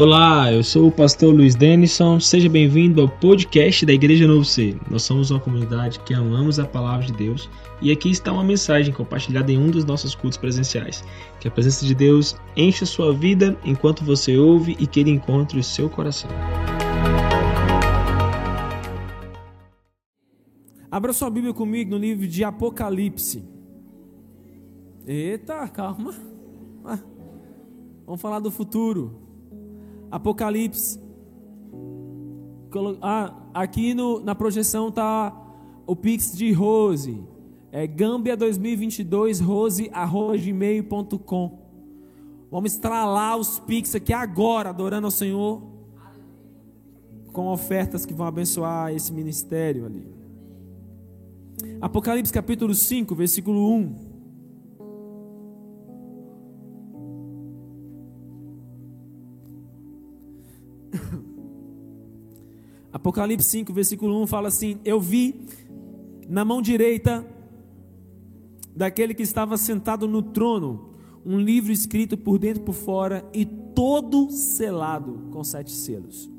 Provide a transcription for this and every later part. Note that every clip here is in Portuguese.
Olá, eu sou o pastor Luiz Denison. Seja bem-vindo ao podcast da Igreja Novo Ser. Nós somos uma comunidade que amamos a palavra de Deus e aqui está uma mensagem compartilhada em um dos nossos cultos presenciais. Que a presença de Deus encha sua vida enquanto você ouve e que ele encontre o seu coração. Abra sua Bíblia comigo no livro de Apocalipse. Eita, calma. Ah, vamos falar do futuro. Apocalipse. Ah, aqui no, na projeção tá o Pix de Rose. É Gambia 2022 rose@gmail.com. Vamos estralar os Pix aqui agora, adorando ao Senhor com ofertas que vão abençoar esse ministério ali. Apocalipse capítulo 5, versículo 1. Apocalipse 5, versículo 1 fala assim: Eu vi na mão direita daquele que estava sentado no trono um livro escrito por dentro e por fora e todo selado com sete selos.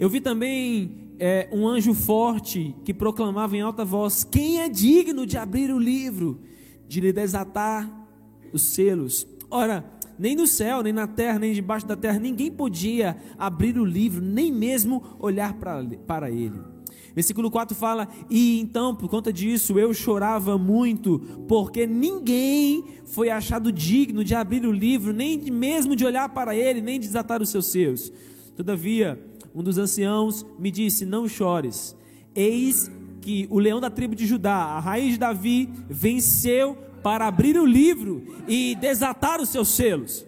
Eu vi também é, um anjo forte que proclamava em alta voz: Quem é digno de abrir o livro, de lhe desatar os selos? Ora, nem no céu, nem na terra, nem debaixo da terra, ninguém podia abrir o livro, nem mesmo olhar para ele. Versículo 4 fala: E então, por conta disso, eu chorava muito, porque ninguém foi achado digno de abrir o livro, nem mesmo de olhar para ele, nem de desatar os seus seus. Todavia, um dos anciãos me disse: Não chores, eis que o leão da tribo de Judá, a raiz de Davi, venceu para abrir o livro e desatar os seus selos.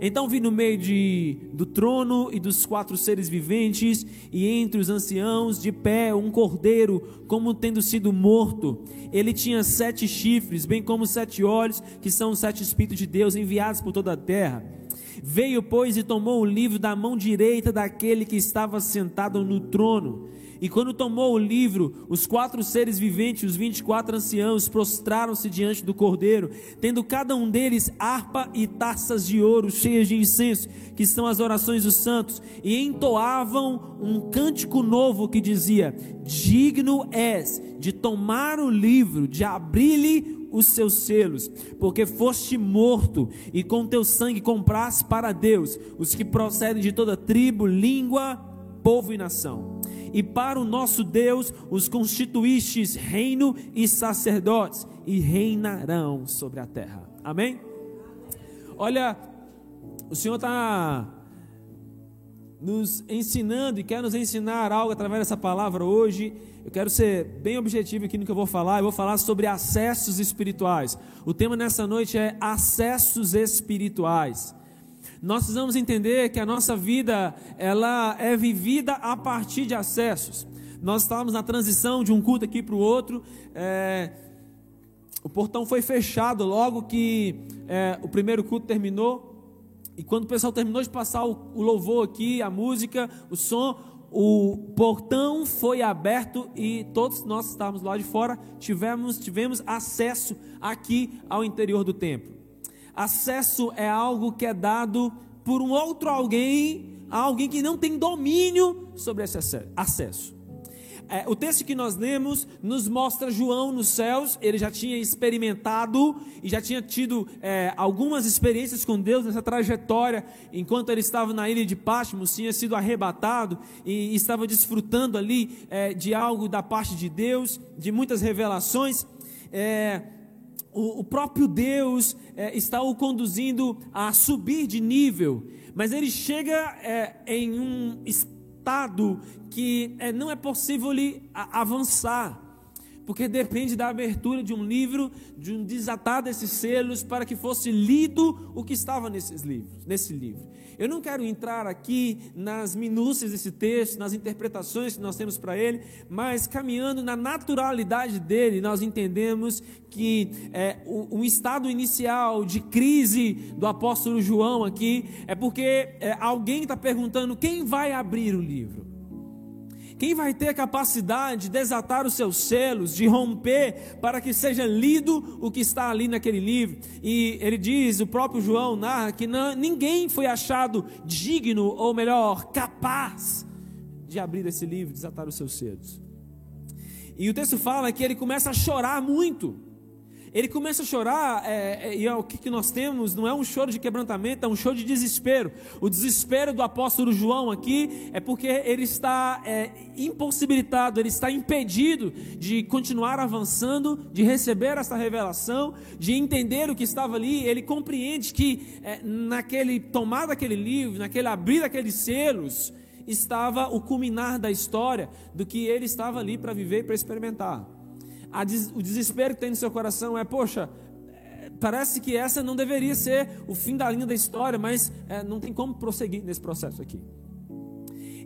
Então vi no meio de, do trono e dos quatro seres viventes, e entre os anciãos, de pé, um cordeiro, como tendo sido morto. Ele tinha sete chifres, bem como sete olhos, que são os sete Espíritos de Deus enviados por toda a terra. Veio, pois, e tomou o livro da mão direita daquele que estava sentado no trono. E quando tomou o livro, os quatro seres viventes, os vinte e quatro anciãos, prostraram-se diante do cordeiro, tendo cada um deles harpa e taças de ouro cheias de incenso, que são as orações dos santos, e entoavam um cântico novo que dizia: Digno és de tomar o livro, de abrir-lhe os seus selos, porque foste morto e com teu sangue compraste para Deus os que procedem de toda tribo, língua, povo e nação e para o nosso Deus os constituístes reino e sacerdotes, e reinarão sobre a terra. Amém? Olha, o Senhor está nos ensinando e quer nos ensinar algo através dessa palavra hoje. Eu quero ser bem objetivo aqui no que eu vou falar. Eu vou falar sobre acessos espirituais. O tema nessa noite é acessos espirituais. Nós precisamos entender que a nossa vida ela é vivida a partir de acessos. Nós estávamos na transição de um culto aqui para o outro. É, o portão foi fechado logo que é, o primeiro culto terminou. E quando o pessoal terminou de passar o, o louvor aqui, a música, o som, o portão foi aberto e todos nós estávamos lá de fora, tivemos, tivemos acesso aqui ao interior do templo. Acesso é algo que é dado por um outro alguém, alguém que não tem domínio sobre esse acesso. É, o texto que nós lemos nos mostra João nos céus, ele já tinha experimentado e já tinha tido é, algumas experiências com Deus nessa trajetória, enquanto ele estava na ilha de Patmos, tinha sido arrebatado e estava desfrutando ali é, de algo da parte de Deus, de muitas revelações. É, o, o próprio Deus é, está o conduzindo a subir de nível, mas ele chega é, em um estado que é, não é possível lhe avançar porque depende da abertura de um livro, de um desatar desses selos para que fosse lido o que estava nesses livros, nesse livro. Eu não quero entrar aqui nas minúcias desse texto, nas interpretações que nós temos para ele, mas caminhando na naturalidade dele, nós entendemos que é, o, o estado inicial de crise do apóstolo João aqui é porque é, alguém está perguntando quem vai abrir o livro. Quem vai ter a capacidade de desatar os seus selos, de romper para que seja lido o que está ali naquele livro? E ele diz, o próprio João narra que não, ninguém foi achado digno, ou melhor, capaz de abrir esse livro, desatar os seus selos. E o texto fala que ele começa a chorar muito ele começa a chorar, é, é, e é o que, que nós temos não é um choro de quebrantamento, é um choro de desespero. O desespero do apóstolo João aqui é porque ele está é, impossibilitado, ele está impedido de continuar avançando, de receber essa revelação, de entender o que estava ali. Ele compreende que é, naquele tomar daquele livro, naquele abrir aqueles selos, estava o culminar da história do que ele estava ali para viver e para experimentar des, o desespero que tem no seu coração é: poxa, é, parece que essa não deveria ser o fim da linha da história, mas é, não tem como prosseguir nesse processo aqui.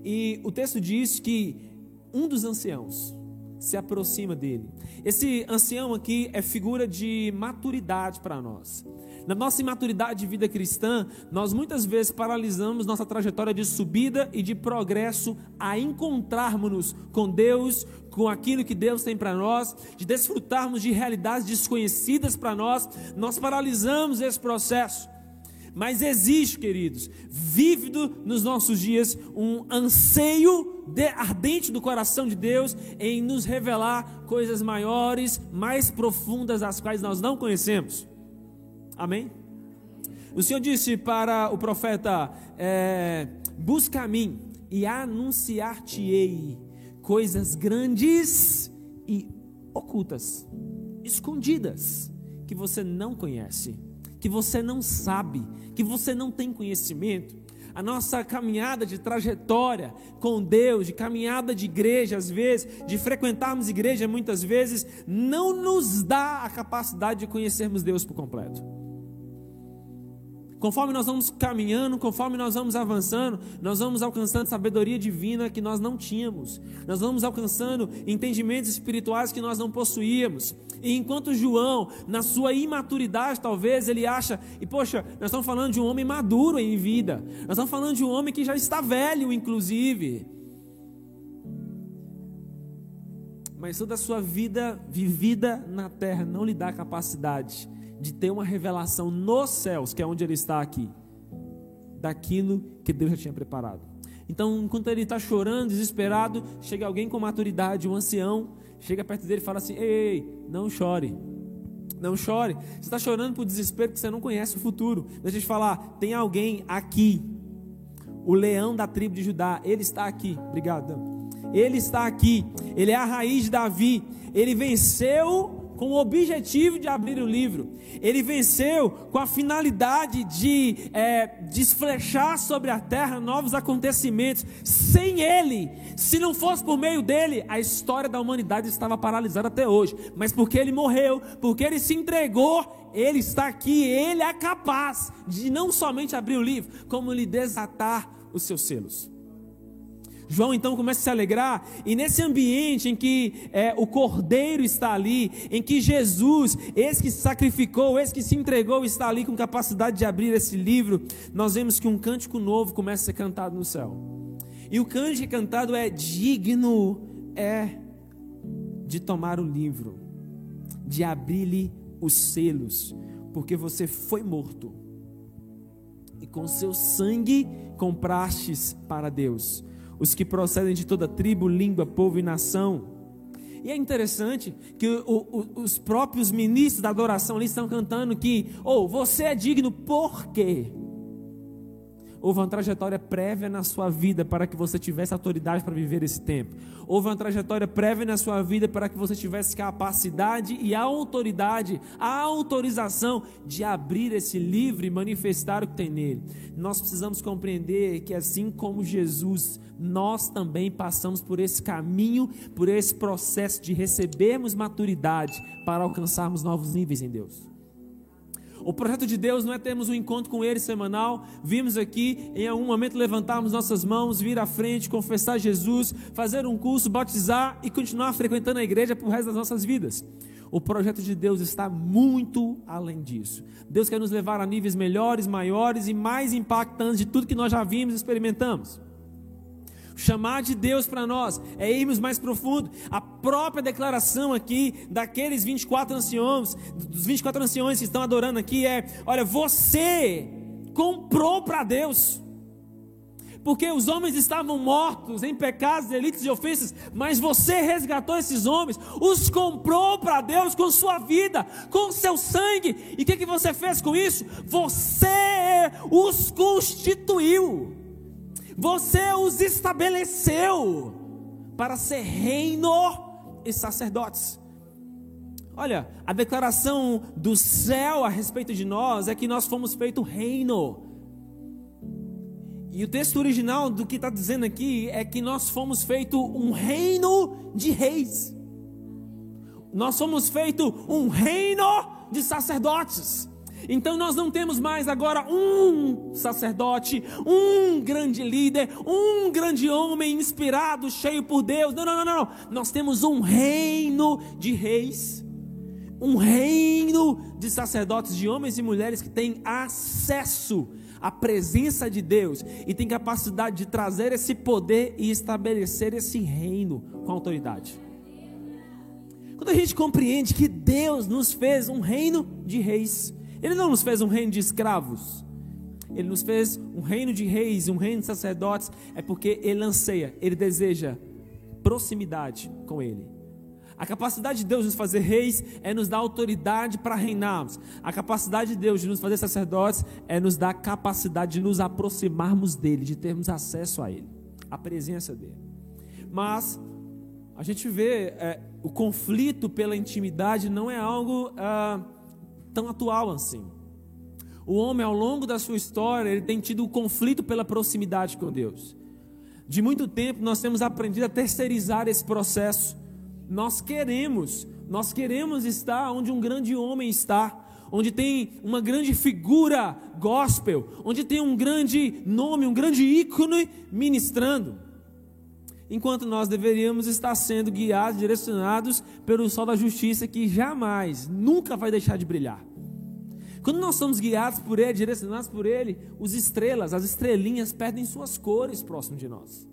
E o texto diz que um dos anciãos se aproxima dele. Esse ancião aqui é figura de maturidade para nós. Na nossa imaturidade de vida cristã, nós muitas vezes paralisamos nossa trajetória de subida e de progresso a encontrarmos-nos com Deus, com aquilo que Deus tem para nós, de desfrutarmos de realidades desconhecidas para nós, nós paralisamos esse processo. Mas existe, queridos, vívido nos nossos dias, um anseio ardente do coração de Deus em nos revelar coisas maiores, mais profundas, as quais nós não conhecemos. Amém? O Senhor disse para o profeta: é, Busca a mim e anunciar-te-ei coisas grandes e ocultas, escondidas, que você não conhece, que você não sabe, que você não tem conhecimento. A nossa caminhada de trajetória com Deus, de caminhada de igreja, às vezes, de frequentarmos igreja muitas vezes, não nos dá a capacidade de conhecermos Deus por completo. Conforme nós vamos caminhando, conforme nós vamos avançando, nós vamos alcançando sabedoria divina que nós não tínhamos. Nós vamos alcançando entendimentos espirituais que nós não possuíamos. E enquanto João, na sua imaturidade, talvez ele acha, e poxa, nós estamos falando de um homem maduro em vida. Nós estamos falando de um homem que já está velho, inclusive. Mas toda a sua vida vivida na terra não lhe dá capacidade de ter uma revelação nos céus, que é onde ele está aqui, daquilo que Deus já tinha preparado. Então, enquanto ele está chorando, desesperado, chega alguém com maturidade, um ancião, chega perto dele e fala assim: Ei, não chore. Não chore. Você está chorando por desespero porque você não conhece o futuro. Deixa eu te falar: tem alguém aqui, o leão da tribo de Judá, ele está aqui. Obrigado. Ele está aqui. Ele é a raiz de Davi. Ele venceu com o objetivo de abrir o livro. Ele venceu com a finalidade de é, desflechar sobre a terra novos acontecimentos. Sem ele, se não fosse por meio dele, a história da humanidade estava paralisada até hoje. Mas porque ele morreu, porque ele se entregou, ele está aqui, ele é capaz de não somente abrir o livro, como lhe desatar os seus selos. João então começa a se alegrar, e nesse ambiente em que é, o cordeiro está ali, em que Jesus, esse que se sacrificou, esse que se entregou, está ali com capacidade de abrir esse livro, nós vemos que um cântico novo começa a ser cantado no céu. E o cântico cantado é: digno é de tomar o livro, de abrir-lhe os selos, porque você foi morto, e com seu sangue comprastes para Deus os que procedem de toda tribo, língua, povo e nação. E é interessante que o, o, os próprios ministros da adoração ali estão cantando que, ou oh, você é digno por quê? Houve uma trajetória prévia na sua vida para que você tivesse autoridade para viver esse tempo. Houve uma trajetória prévia na sua vida para que você tivesse capacidade e a autoridade, a autorização de abrir esse livro e manifestar o que tem nele. Nós precisamos compreender que assim como Jesus, nós também passamos por esse caminho, por esse processo de recebermos maturidade para alcançarmos novos níveis em Deus. O projeto de Deus não é termos um encontro com Ele semanal, vimos aqui em algum momento levantarmos nossas mãos, vir à frente, confessar Jesus, fazer um curso, batizar e continuar frequentando a igreja para o resto das nossas vidas. O projeto de Deus está muito além disso. Deus quer nos levar a níveis melhores, maiores e mais impactantes de tudo que nós já vimos e experimentamos. Chamar de Deus para nós é irmos mais profundo. A própria declaração aqui daqueles 24 anciões, dos 24 anciões que estão adorando aqui é: olha, você comprou para Deus. Porque os homens estavam mortos em pecados, delitos e ofensas, mas você resgatou esses homens, os comprou para Deus com sua vida, com seu sangue. E o que, que você fez com isso? Você os constituiu. Você os estabeleceu para ser reino e sacerdotes. Olha, a declaração do céu a respeito de nós é que nós fomos feito reino. E o texto original do que está dizendo aqui é que nós fomos feito um reino de reis. Nós somos feito um reino de sacerdotes. Então nós não temos mais agora um sacerdote, um grande líder, um grande homem inspirado, cheio por Deus. Não, não, não, não. Nós temos um reino de reis, um reino de sacerdotes, de homens e mulheres que têm acesso à presença de Deus e têm capacidade de trazer esse poder e estabelecer esse reino com autoridade. Quando a gente compreende que Deus nos fez um reino de reis, ele não nos fez um reino de escravos. Ele nos fez um reino de reis, um reino de sacerdotes. É porque Ele anseia, Ele deseja proximidade com Ele. A capacidade de Deus de nos fazer reis é nos dar autoridade para reinarmos. A capacidade de Deus de nos fazer sacerdotes é nos dar capacidade de nos aproximarmos dele, de termos acesso a Ele, a presença dele. Mas a gente vê é, o conflito pela intimidade não é algo. Ah, tão atual assim. O homem, ao longo da sua história, ele tem tido o um conflito pela proximidade com Deus. De muito tempo nós temos aprendido a terceirizar esse processo. Nós queremos, nós queremos estar onde um grande homem está, onde tem uma grande figura gospel, onde tem um grande nome, um grande ícone ministrando. Enquanto nós deveríamos estar sendo guiados, direcionados pelo sol da justiça que jamais, nunca vai deixar de brilhar. Quando nós somos guiados por Ele, direcionados por Ele, os estrelas, as estrelinhas perdem suas cores próximo de nós.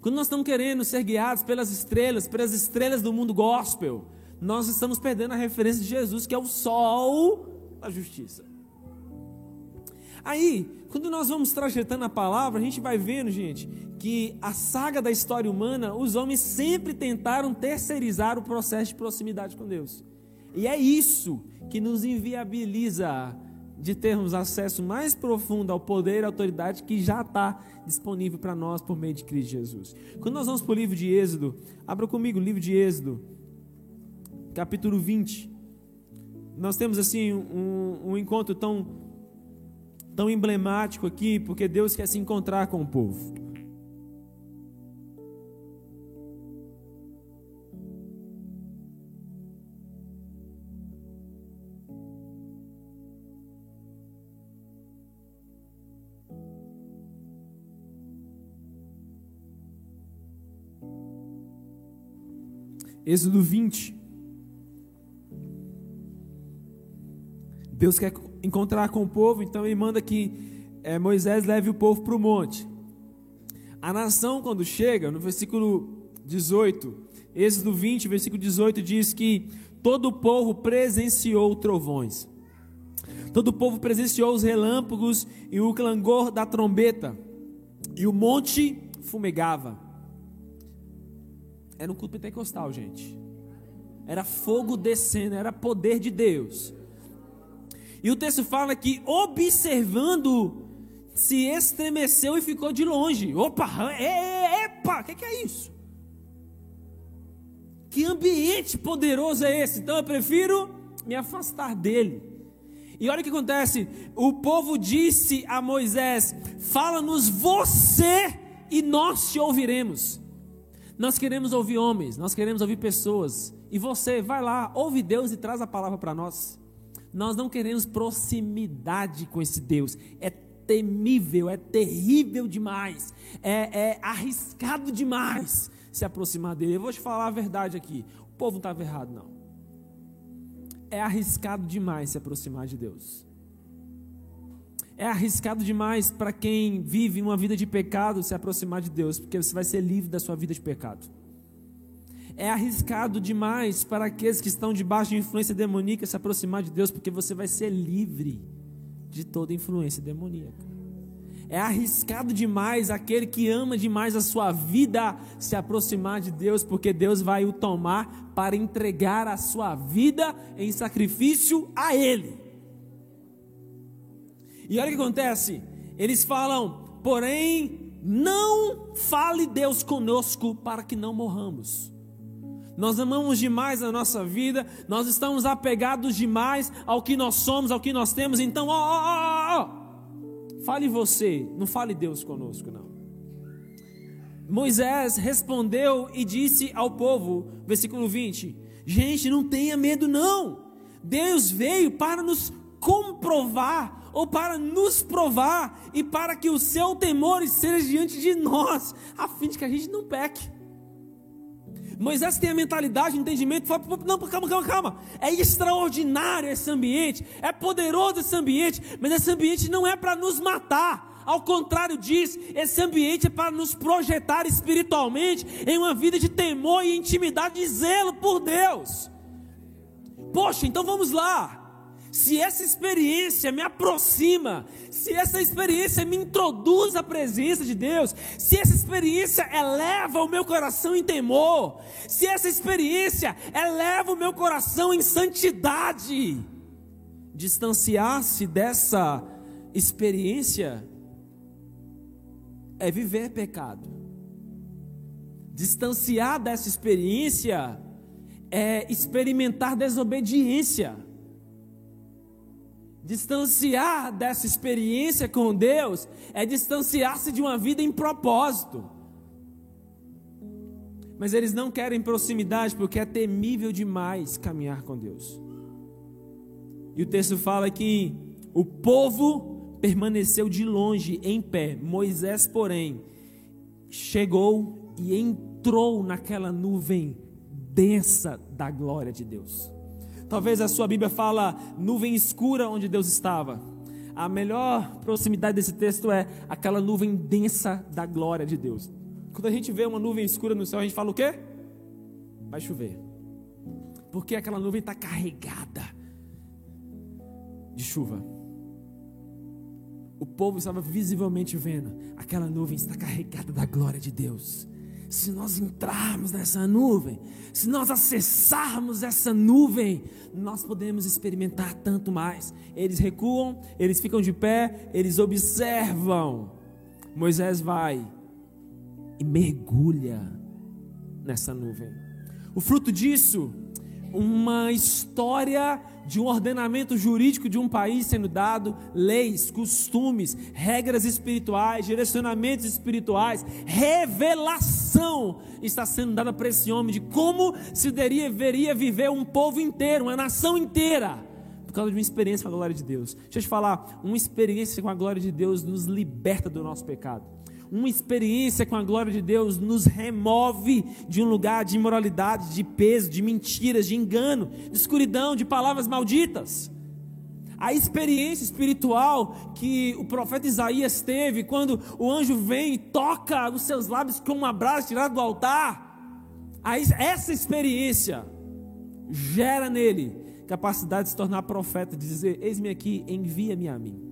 Quando nós estamos querendo ser guiados pelas estrelas, pelas estrelas do mundo gospel, nós estamos perdendo a referência de Jesus, que é o sol da justiça. Aí, quando nós vamos trajetando a palavra, a gente vai vendo, gente, que a saga da história humana, os homens sempre tentaram terceirizar o processo de proximidade com Deus. E é isso que nos inviabiliza de termos acesso mais profundo ao poder e autoridade que já está disponível para nós por meio de Cristo Jesus. Quando nós vamos para o livro de Êxodo, abra comigo o livro de Êxodo, capítulo 20. Nós temos assim um, um encontro tão, tão emblemático aqui, porque Deus quer se encontrar com o povo. Êxodo 20. Deus quer encontrar com o povo, então ele manda que é, Moisés leve o povo para o monte. A nação, quando chega, no versículo 18, Êxodo 20, versículo 18, diz que todo o povo presenciou trovões. Todo o povo presenciou os relâmpagos e o clangor da trombeta. E o monte fumegava. Era um culto pentecostal, gente. Era fogo descendo, era poder de Deus. E o texto fala que, observando, se estremeceu e ficou de longe. Opa, epa, o que, que é isso? Que ambiente poderoso é esse? Então eu prefiro me afastar dele. E olha o que acontece: o povo disse a Moisés: Fala-nos você e nós te ouviremos. Nós queremos ouvir homens, nós queremos ouvir pessoas. E você, vai lá, ouve Deus e traz a palavra para nós. Nós não queremos proximidade com esse Deus. É temível, é terrível demais, é, é arriscado demais se aproximar dele. Eu vou te falar a verdade aqui: o povo não estava errado, não. É arriscado demais se aproximar de Deus. É arriscado demais para quem vive uma vida de pecado se aproximar de Deus, porque você vai ser livre da sua vida de pecado. É arriscado demais para aqueles que estão debaixo de influência demoníaca se aproximar de Deus, porque você vai ser livre de toda influência demoníaca. É arriscado demais aquele que ama demais a sua vida se aproximar de Deus, porque Deus vai o tomar para entregar a sua vida em sacrifício a Ele. E olha o que acontece: eles falam, porém, não fale Deus conosco para que não morramos. Nós amamos demais a nossa vida, nós estamos apegados demais ao que nós somos, ao que nós temos, então, ó, ó, ó, fale você, não fale Deus conosco, não. Moisés respondeu e disse ao povo, versículo 20: Gente, não tenha medo, não. Deus veio para nos comprovar ou para nos provar e para que o seu temor esteja diante de nós, a fim de que a gente não peque. Moisés tem a mentalidade, o entendimento, fala, não, calma, calma, calma. É extraordinário esse ambiente, é poderoso esse ambiente, mas esse ambiente não é para nos matar. Ao contrário disso, esse ambiente é para nos projetar espiritualmente em uma vida de temor e intimidade e zelo por Deus. Poxa, então vamos lá se essa experiência me aproxima, se essa experiência me introduz à presença de Deus, se essa experiência eleva o meu coração em temor, se essa experiência eleva o meu coração em santidade, distanciar-se dessa experiência é viver pecado. Distanciar dessa experiência é experimentar desobediência Distanciar dessa experiência com Deus é distanciar-se de uma vida em propósito. Mas eles não querem proximidade porque é temível demais caminhar com Deus. E o texto fala que o povo permaneceu de longe em pé. Moisés, porém, chegou e entrou naquela nuvem densa da glória de Deus. Talvez a sua Bíblia fala nuvem escura onde Deus estava. A melhor proximidade desse texto é aquela nuvem densa da glória de Deus. Quando a gente vê uma nuvem escura no céu, a gente fala o quê? Vai chover. Porque aquela nuvem está carregada de chuva. O povo estava visivelmente vendo, aquela nuvem está carregada da glória de Deus se nós entrarmos nessa nuvem, se nós acessarmos essa nuvem, nós podemos experimentar tanto mais. Eles recuam, eles ficam de pé, eles observam. Moisés vai e mergulha nessa nuvem. O fruto disso uma história de um ordenamento jurídico de um país sendo dado, leis, costumes, regras espirituais, direcionamentos espirituais, revelação está sendo dada para esse homem de como se deveria viver um povo inteiro, uma nação inteira, por causa de uma experiência com a glória de Deus. Deixa eu te falar, uma experiência com a glória de Deus nos liberta do nosso pecado uma experiência com a glória de Deus nos remove de um lugar de imoralidade, de peso, de mentiras, de engano, de escuridão, de palavras malditas. A experiência espiritual que o profeta Isaías teve quando o anjo vem e toca os seus lábios com uma brasa tirada do altar, essa experiência gera nele capacidade de se tornar profeta, de dizer: Eis-me aqui, envia-me a mim.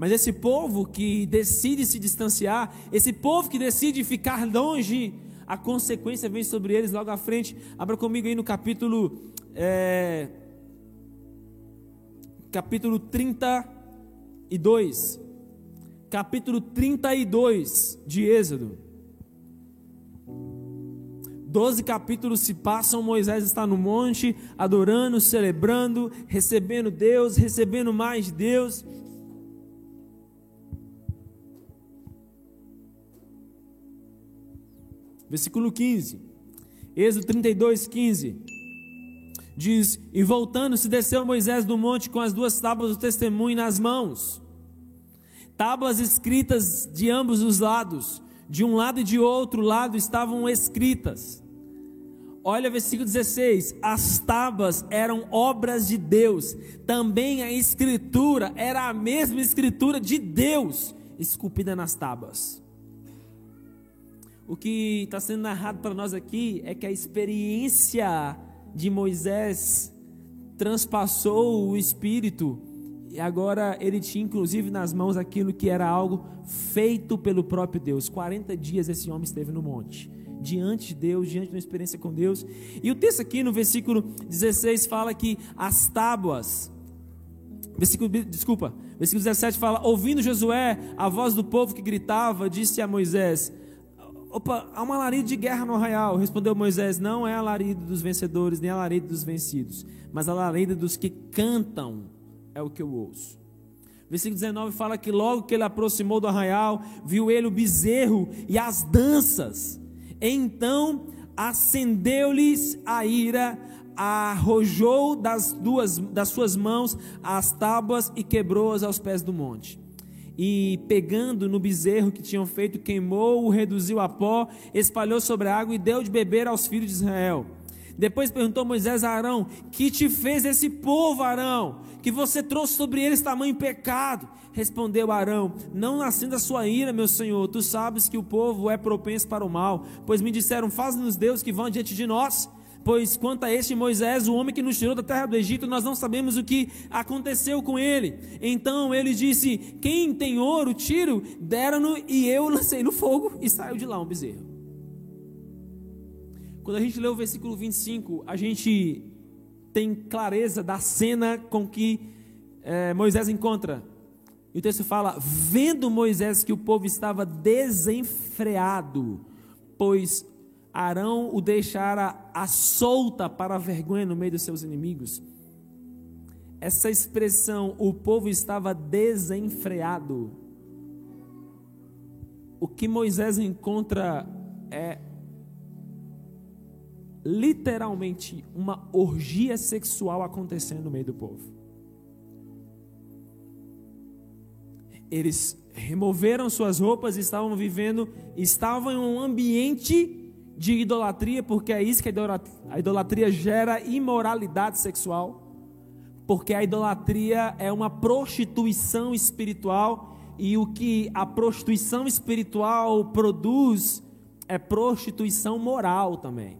Mas esse povo que decide se distanciar, esse povo que decide ficar longe, a consequência vem sobre eles logo à frente. Abra comigo aí no capítulo. É, capítulo 32. Capítulo 32 de Êxodo. Doze capítulos se passam, Moisés está no monte, adorando, celebrando, recebendo Deus, recebendo mais de Deus. Versículo 15. Êxodo 32, 15. Diz: E voltando-se, desceu Moisés do monte com as duas tábuas do testemunho nas mãos. Tábuas escritas de ambos os lados, de um lado e de outro lado estavam escritas. Olha versículo 16: as tábuas eram obras de Deus, também a escritura era a mesma escritura de Deus, esculpida nas tábuas. O que está sendo narrado para nós aqui é que a experiência de Moisés transpassou o espírito e agora ele tinha inclusive nas mãos aquilo que era algo feito pelo próprio Deus. 40 dias esse homem esteve no monte diante de Deus, diante de uma experiência com Deus. E o texto aqui no versículo 16 fala que as tábuas, versículo, desculpa, versículo 17 fala: Ouvindo Josué a voz do povo que gritava, disse a Moisés: Opa, há um alarido de guerra no arraial. Respondeu Moisés: Não é alarido dos vencedores, nem alarido dos vencidos, mas alarido dos que cantam é o que eu ouço. Versículo 19 fala que logo que ele aproximou do arraial, viu ele o bezerro e as danças. Então acendeu-lhes a ira, arrojou das duas das suas mãos as tábuas e quebrou-as aos pés do monte. E pegando no bezerro que tinham feito, queimou, o reduziu a pó, espalhou sobre a água e deu de beber aos filhos de Israel. Depois perguntou Moisés a Arão: Que te fez esse povo, Arão? Que você trouxe sobre eles tamanho pecado? Respondeu Arão: Não nascendo a sua ira, meu senhor, tu sabes que o povo é propenso para o mal, pois me disseram: Faz-nos Deus que vão diante de nós. Pois quanto a este Moisés, o homem que nos tirou da terra do Egito, nós não sabemos o que aconteceu com ele. Então ele disse: Quem tem ouro, tiro, deram-no, e eu lancei no fogo, e saiu de lá um bezerro. Quando a gente lê o versículo 25, a gente tem clareza da cena com que é, Moisés encontra. E o texto fala: Vendo Moisés que o povo estava desenfreado, pois Arão o deixara a solta para a vergonha no meio dos seus inimigos. Essa expressão, o povo estava desenfreado. O que Moisés encontra é literalmente uma orgia sexual acontecendo no meio do povo. Eles removeram suas roupas e estavam vivendo, estavam em um ambiente de idolatria, porque é isso que a idolatria gera imoralidade sexual. Porque a idolatria é uma prostituição espiritual e o que a prostituição espiritual produz é prostituição moral também.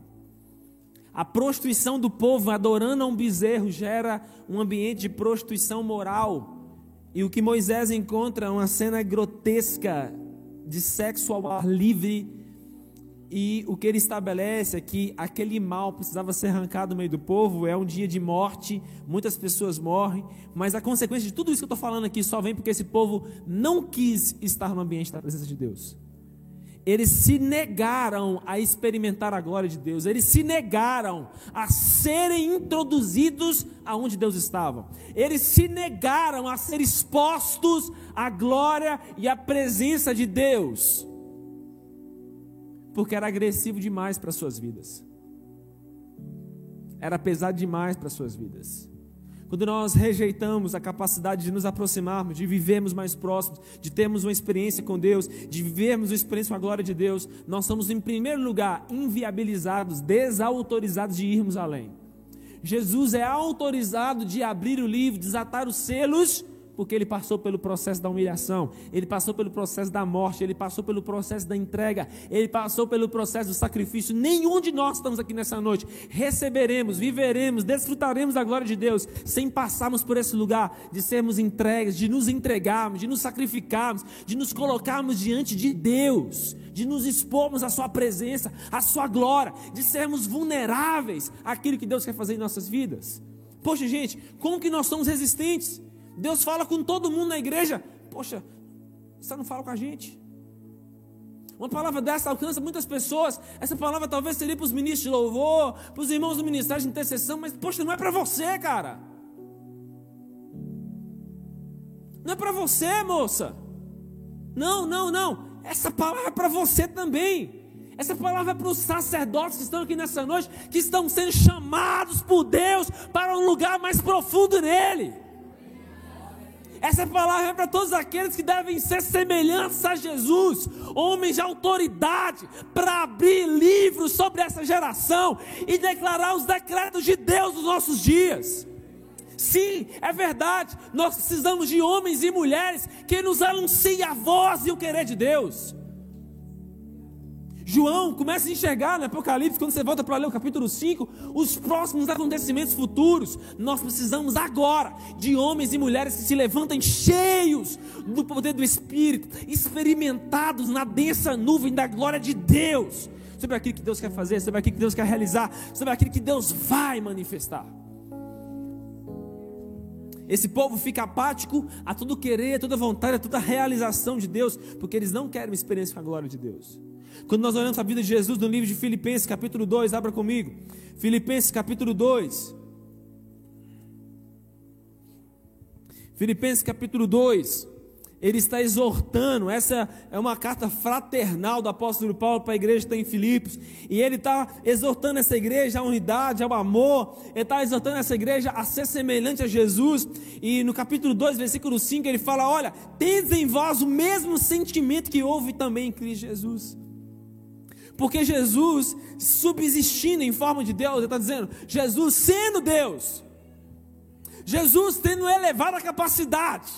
A prostituição do povo adorando a um bezerro gera um ambiente de prostituição moral. E o que Moisés encontra é uma cena grotesca de sexo ao ar livre. E o que ele estabelece é que aquele mal precisava ser arrancado do meio do povo. É um dia de morte, muitas pessoas morrem. Mas a consequência de tudo isso que eu estou falando aqui só vem porque esse povo não quis estar no ambiente da presença de Deus. Eles se negaram a experimentar a glória de Deus, eles se negaram a serem introduzidos aonde Deus estava, eles se negaram a ser expostos à glória e à presença de Deus, porque era agressivo demais para suas vidas, era pesado demais para suas vidas. Quando nós rejeitamos a capacidade de nos aproximarmos, de vivermos mais próximos, de termos uma experiência com Deus, de vivermos uma experiência com a glória de Deus, nós somos, em primeiro lugar, inviabilizados, desautorizados de irmos além. Jesus é autorizado de abrir o livro, desatar os selos porque ele passou pelo processo da humilhação, ele passou pelo processo da morte, ele passou pelo processo da entrega, ele passou pelo processo do sacrifício. Nenhum de nós estamos aqui nessa noite receberemos, viveremos, desfrutaremos da glória de Deus sem passarmos por esse lugar de sermos entregues, de nos entregarmos, de nos sacrificarmos, de nos colocarmos diante de Deus, de nos expormos à Sua presença, à Sua glória, de sermos vulneráveis àquilo que Deus quer fazer em nossas vidas. Poxa, gente, como que nós somos resistentes? Deus fala com todo mundo na igreja. Poxa, você não fala com a gente. Uma palavra dessa alcança muitas pessoas. Essa palavra talvez seria para os ministros de louvor, para os irmãos do ministério de intercessão, mas poxa, não é para você, cara. Não é para você, moça. Não, não, não. Essa palavra é para você também. Essa palavra é para os sacerdotes que estão aqui nessa noite, que estão sendo chamados por Deus para um lugar mais profundo nele. Essa palavra é para todos aqueles que devem ser semelhantes a Jesus, homens de autoridade, para abrir livros sobre essa geração e declarar os decretos de Deus nos nossos dias. Sim, é verdade, nós precisamos de homens e mulheres que nos anunciem a voz e o querer de Deus. João começa a enxergar no Apocalipse, quando você volta para ler o capítulo 5, os próximos acontecimentos futuros. Nós precisamos agora de homens e mulheres que se levantem cheios do poder do Espírito, experimentados na densa nuvem da glória de Deus, sobre aquilo que Deus quer fazer, sobre aquilo que Deus quer realizar, sobre aquilo que Deus vai manifestar. Esse povo fica apático a tudo querer, a toda vontade, a toda realização de Deus, porque eles não querem uma experiência com a glória de Deus. Quando nós olhamos a vida de Jesus no livro de Filipenses, capítulo 2, abra comigo. Filipenses, capítulo 2. Filipenses, capítulo 2. Ele está exortando, essa é uma carta fraternal do apóstolo Paulo para a igreja que está em Filipos, e ele está exortando essa igreja à unidade, ao amor, ele está exortando essa igreja a ser semelhante a Jesus, e no capítulo 2, versículo 5, ele fala: Olha, tendes em vós o mesmo sentimento que houve também em Cristo Jesus. Porque Jesus, subsistindo em forma de Deus, ele está dizendo, Jesus sendo Deus, Jesus tendo elevada capacidade,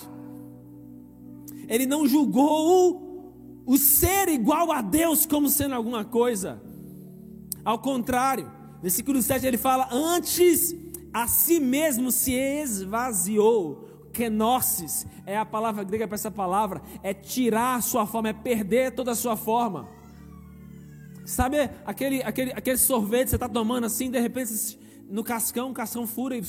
ele não julgou o ser igual a Deus como sendo alguma coisa. Ao contrário, versículo 7 ele fala: Antes a si mesmo se esvaziou. Kenosis é a palavra grega para essa palavra, é tirar a sua forma, é perder toda a sua forma. Sabe aquele, aquele, aquele sorvete que você está tomando assim, de repente no cascão, o cascão fura e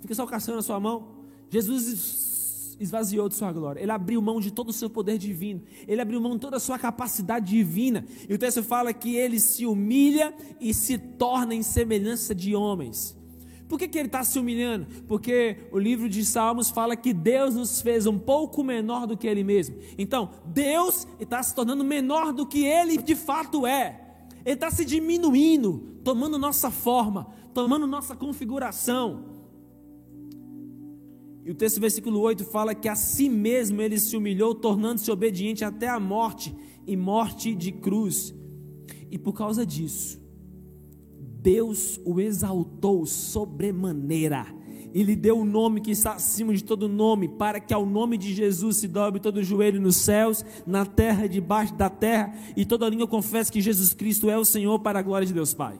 fica só o cascão na sua mão. Jesus esvaziou de sua glória. Ele abriu mão de todo o seu poder divino. Ele abriu mão de toda a sua capacidade divina. E o texto fala que ele se humilha e se torna em semelhança de homens. Por que, que ele está se humilhando? Porque o livro de Salmos fala que Deus nos fez um pouco menor do que Ele mesmo. Então, Deus está se tornando menor do que Ele de fato é. Ele está se diminuindo, tomando nossa forma, tomando nossa configuração. E o texto, versículo 8, fala que a si mesmo ele se humilhou, tornando-se obediente até a morte e morte de cruz. E por causa disso, Deus o exaltou sobremaneira e lhe deu o um nome que está acima de todo nome, para que ao nome de Jesus se dobre todo o joelho nos céus, na terra e debaixo da terra, e toda língua confesse que Jesus Cristo é o Senhor para a glória de Deus Pai.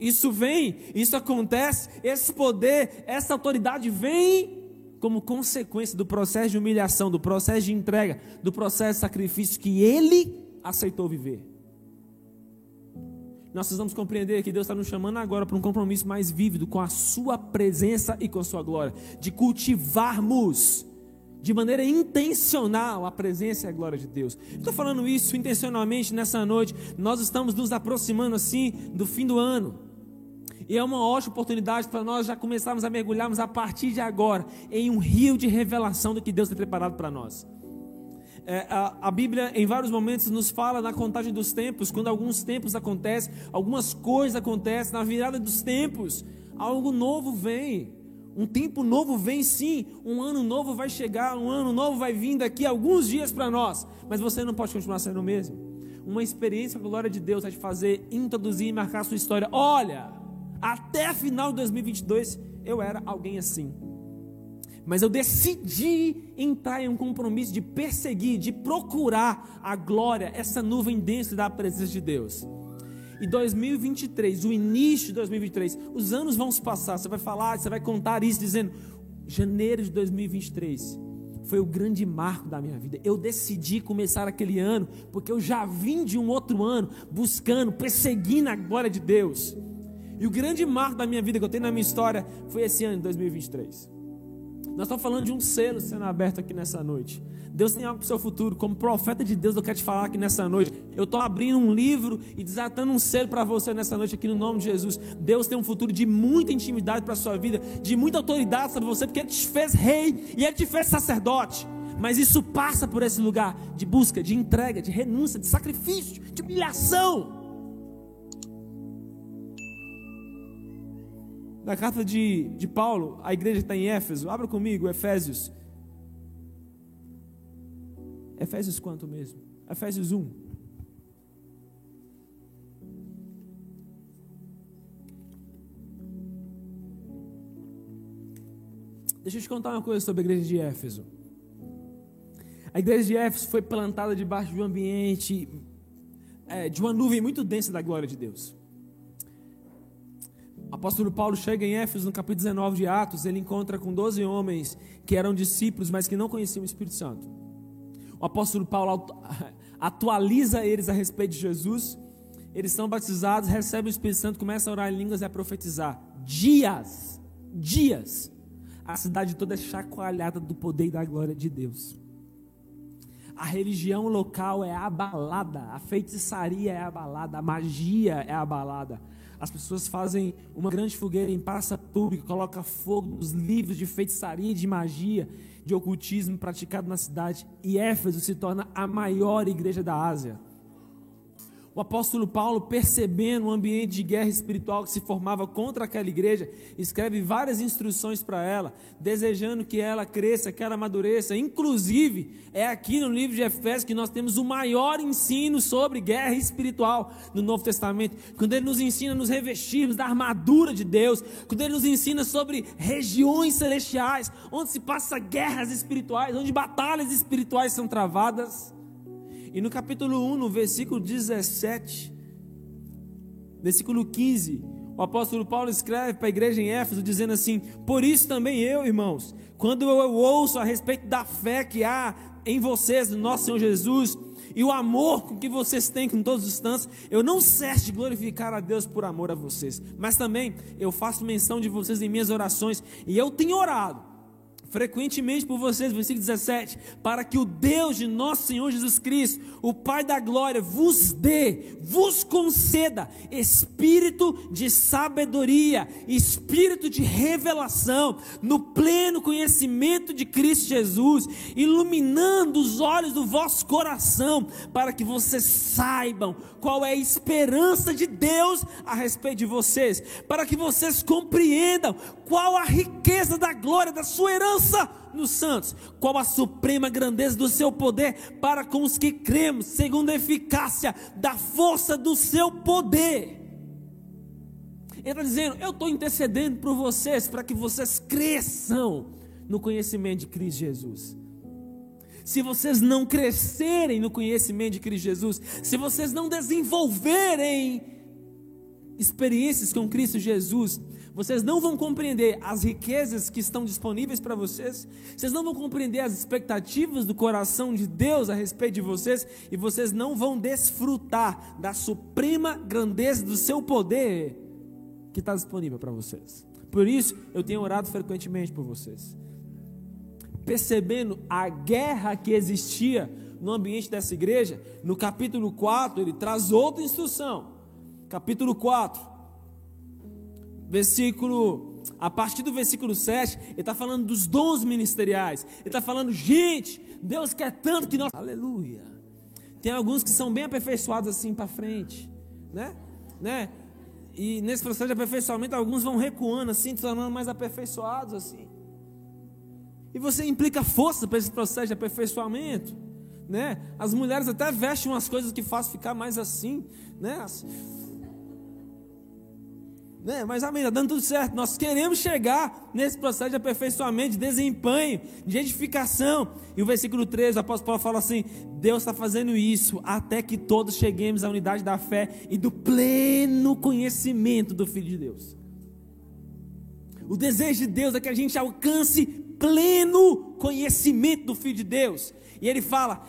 Isso vem, isso acontece, esse poder, essa autoridade vem como consequência do processo de humilhação, do processo de entrega, do processo de sacrifício que ele aceitou viver. Nós precisamos compreender que Deus está nos chamando agora para um compromisso mais vívido com a Sua presença e com a Sua glória, de cultivarmos de maneira intencional a presença e a glória de Deus. Estou falando isso intencionalmente nessa noite. Nós estamos nos aproximando assim do fim do ano. E é uma ótima oportunidade para nós já começarmos a mergulharmos a partir de agora em um rio de revelação do que Deus tem preparado para nós. É, a, a, Bíblia, em vários momentos, nos fala na contagem dos tempos, quando alguns tempos acontecem, algumas coisas acontecem, na virada dos tempos, algo novo vem. Um tempo novo vem sim, um ano novo vai chegar, um ano novo vai vir daqui alguns dias para nós, mas você não pode continuar sendo o mesmo. Uma experiência com a glória de Deus vai te fazer introduzir e marcar a sua história. Olha, até final de 2022 eu era alguém assim mas eu decidi entrar em um compromisso de perseguir, de procurar a glória, essa nuvem densa da presença de Deus. E 2023, o início de 2023, os anos vão se passar, você vai falar, você vai contar isso dizendo: janeiro de 2023 foi o grande marco da minha vida. Eu decidi começar aquele ano, porque eu já vim de um outro ano buscando, perseguindo a glória de Deus. E o grande marco da minha vida que eu tenho na minha história foi esse ano de 2023. Nós estamos falando de um selo sendo aberto aqui nessa noite. Deus tem algo para o seu futuro. Como profeta de Deus, eu quero te falar aqui nessa noite. Eu estou abrindo um livro e desatando um selo para você nessa noite aqui no nome de Jesus. Deus tem um futuro de muita intimidade para a sua vida, de muita autoridade sobre você, porque Ele te fez rei e Ele te fez sacerdote. Mas isso passa por esse lugar de busca, de entrega, de renúncia, de sacrifício, de humilhação. Na carta de, de Paulo, a igreja está em Éfeso. Abra comigo, Efésios. Efésios quanto mesmo? Efésios 1. Deixa eu te contar uma coisa sobre a igreja de Éfeso. A igreja de Éfeso foi plantada debaixo de um ambiente, é, de uma nuvem muito densa da glória de Deus. O apóstolo Paulo chega em Éfeso, no capítulo 19 de Atos, ele encontra com 12 homens que eram discípulos, mas que não conheciam o Espírito Santo. O apóstolo Paulo atualiza eles a respeito de Jesus. Eles são batizados, recebem o Espírito Santo, começam a orar em línguas e a profetizar. Dias, dias, a cidade toda é chacoalhada do poder e da glória de Deus. A religião local é abalada, a feitiçaria é abalada, a magia é abalada. As pessoas fazem uma grande fogueira em praça pública, colocam fogo nos livros de feitiçaria, de magia, de ocultismo praticado na cidade. E Éfeso se torna a maior igreja da Ásia. O apóstolo Paulo, percebendo o ambiente de guerra espiritual que se formava contra aquela igreja, escreve várias instruções para ela, desejando que ela cresça, que ela amadureça. Inclusive, é aqui no livro de Efésios que nós temos o maior ensino sobre guerra espiritual no Novo Testamento. Quando ele nos ensina a nos revestirmos da armadura de Deus, quando ele nos ensina sobre regiões celestiais, onde se passa guerras espirituais, onde batalhas espirituais são travadas. E no capítulo 1, no versículo 17, versículo 15, o apóstolo Paulo escreve para a igreja em Éfeso dizendo assim: Por isso também eu, irmãos, quando eu ouço a respeito da fé que há em vocês, no nosso Senhor Jesus, e o amor que vocês têm com todos os instantes, eu não cesso de glorificar a Deus por amor a vocês, mas também eu faço menção de vocês em minhas orações, e eu tenho orado frequentemente por vocês, versículo 17, para que o Deus de nosso Senhor Jesus Cristo, o Pai da glória, vos dê, vos conceda espírito de sabedoria, espírito de revelação, no pleno conhecimento de Cristo Jesus, iluminando os olhos do vosso coração, para que vocês saibam qual é a esperança de Deus a respeito de vocês, para que vocês compreendam qual a riqueza da glória da sua herança nos santos, qual a suprema grandeza do seu poder para com os que cremos, segundo a eficácia da força do seu poder. Ele está dizendo: Eu estou intercedendo por vocês para que vocês cresçam no conhecimento de Cristo Jesus. Se vocês não crescerem no conhecimento de Cristo Jesus, se vocês não desenvolverem experiências com Cristo Jesus, vocês não vão compreender as riquezas que estão disponíveis para vocês, vocês não vão compreender as expectativas do coração de Deus a respeito de vocês, e vocês não vão desfrutar da suprema grandeza do seu poder que está disponível para vocês. Por isso, eu tenho orado frequentemente por vocês. Percebendo a guerra que existia no ambiente dessa igreja, no capítulo 4, ele traz outra instrução. Capítulo 4, versículo, a partir do versículo 7, ele está falando dos dons ministeriais. Ele está falando, gente, Deus quer tanto que nós. Aleluia. Tem alguns que são bem aperfeiçoados assim para frente, né? né? E nesse processo de aperfeiçoamento, alguns vão recuando assim, tornando mais aperfeiçoados assim. E você implica força para esse processo de aperfeiçoamento, né? As mulheres até vestem umas coisas que fazem ficar mais assim, né? Né? Mas amém, está dando tudo certo. Nós queremos chegar nesse processo de aperfeiçoamento, de desempenho, de edificação. E o versículo 13, o apóstolo Paulo fala assim: Deus está fazendo isso até que todos cheguemos à unidade da fé e do pleno conhecimento do Filho de Deus. O desejo de Deus é que a gente alcance pleno conhecimento do Filho de Deus. E ele fala: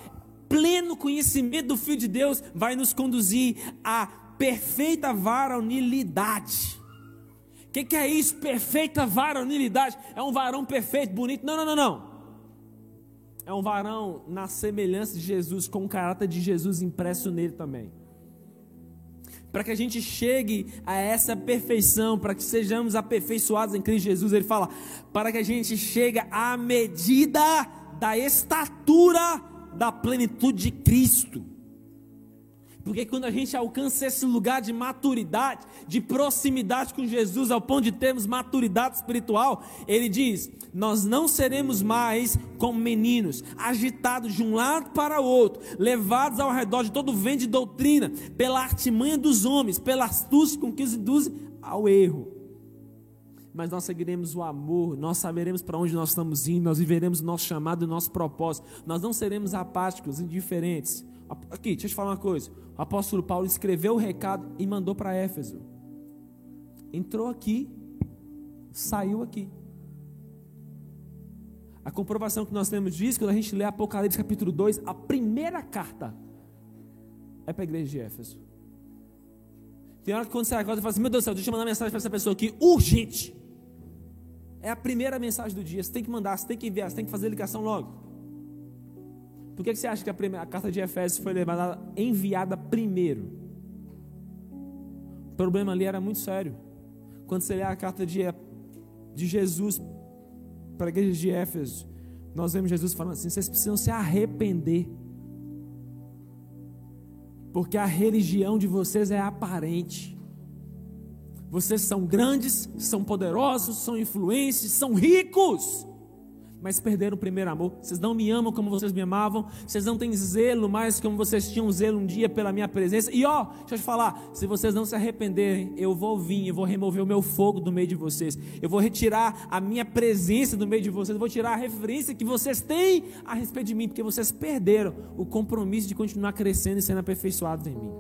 pleno conhecimento do Filho de Deus vai nos conduzir à perfeita varonilidade. O que, que, é isso? Perfeita varonilidade. É um varão perfeito, bonito. Não, não, não, não. É um varão na semelhança de Jesus, com o caráter de Jesus impresso nele também. Para que a gente chegue a essa perfeição, para que sejamos aperfeiçoados em Cristo Jesus, ele fala, para que a gente chegue à medida da estatura da plenitude de Cristo. Porque quando a gente alcança esse lugar de maturidade, de proximidade com Jesus, ao ponto de termos maturidade espiritual, ele diz: Nós não seremos mais como meninos, agitados de um lado para o outro, levados ao redor de todo vento de doutrina, pela artimanha dos homens, pela astúcia com que os induzem ao erro. Mas nós seguiremos o amor, nós saberemos para onde nós estamos indo, nós viveremos o nosso chamado e o nosso propósito. Nós não seremos apáticos, indiferentes Aqui, deixa eu te falar uma coisa. Apóstolo Paulo escreveu o recado e mandou para Éfeso. Entrou aqui, saiu aqui. A comprovação que nós temos disso, quando a gente lê Apocalipse capítulo 2, a primeira carta é para a igreja de Éfeso. Tem hora que quando você acorda e fala assim: Meu Deus do céu, deixa eu mandar mensagem para essa pessoa aqui, urgente. É a primeira mensagem do dia. Você tem que mandar, você tem que enviar, você tem que fazer ligação logo. Por que você acha que a, primeira, a carta de Efésios foi levada, enviada primeiro? O problema ali era muito sério. Quando você lê a carta de, de Jesus para a igreja de Éfeso, nós vemos Jesus falando assim: vocês precisam se arrepender. Porque a religião de vocês é aparente. Vocês são grandes, são poderosos, são influentes, são ricos mas perderam o primeiro amor. Vocês não me amam como vocês me amavam. Vocês não têm zelo mais como vocês tinham zelo um dia pela minha presença. E ó, deixa eu te falar: se vocês não se arrependerem, eu vou vir, eu vou remover o meu fogo do meio de vocês. Eu vou retirar a minha presença do meio de vocês. Eu vou tirar a referência que vocês têm a respeito de mim, porque vocês perderam o compromisso de continuar crescendo e sendo aperfeiçoados em mim.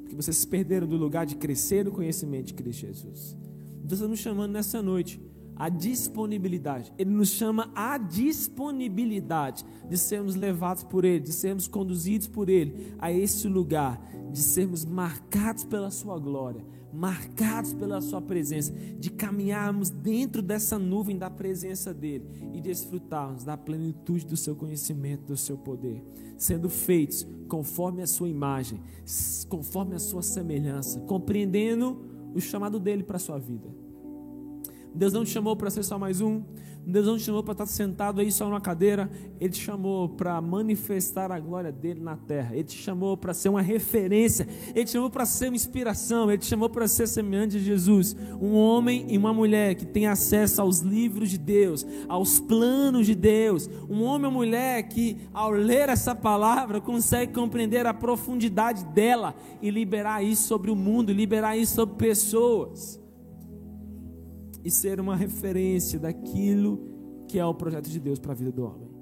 Porque vocês se perderam do lugar de crescer no conhecimento de Cristo Jesus. Deus está nos chamando nessa noite a disponibilidade. Ele nos chama a disponibilidade de sermos levados por Ele, de sermos conduzidos por Ele a esse lugar, de sermos marcados pela Sua glória, marcados pela Sua presença, de caminharmos dentro dessa nuvem da presença dEle e desfrutarmos da plenitude do Seu conhecimento, do Seu poder, sendo feitos conforme a Sua imagem, conforme a Sua semelhança, compreendendo o chamado dele para a sua vida. Deus não te chamou para ser só mais um. Deus não te chamou para estar sentado aí só numa cadeira. Ele te chamou para manifestar a glória dele na terra. Ele te chamou para ser uma referência. Ele te chamou para ser uma inspiração. Ele te chamou para ser semelhante a Jesus. Um homem e uma mulher que tem acesso aos livros de Deus, aos planos de Deus. Um homem e mulher que, ao ler essa palavra, consegue compreender a profundidade dela e liberar isso sobre o mundo, liberar isso sobre pessoas e ser uma referência daquilo que é o projeto de Deus para a vida do homem.